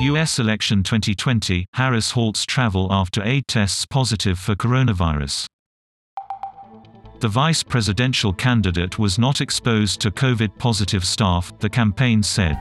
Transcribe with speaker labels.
Speaker 1: U.S. election 2020, Harris halts travel after aide tests positive for coronavirus. The vice presidential candidate was not exposed to COVID-positive staff, the campaign said.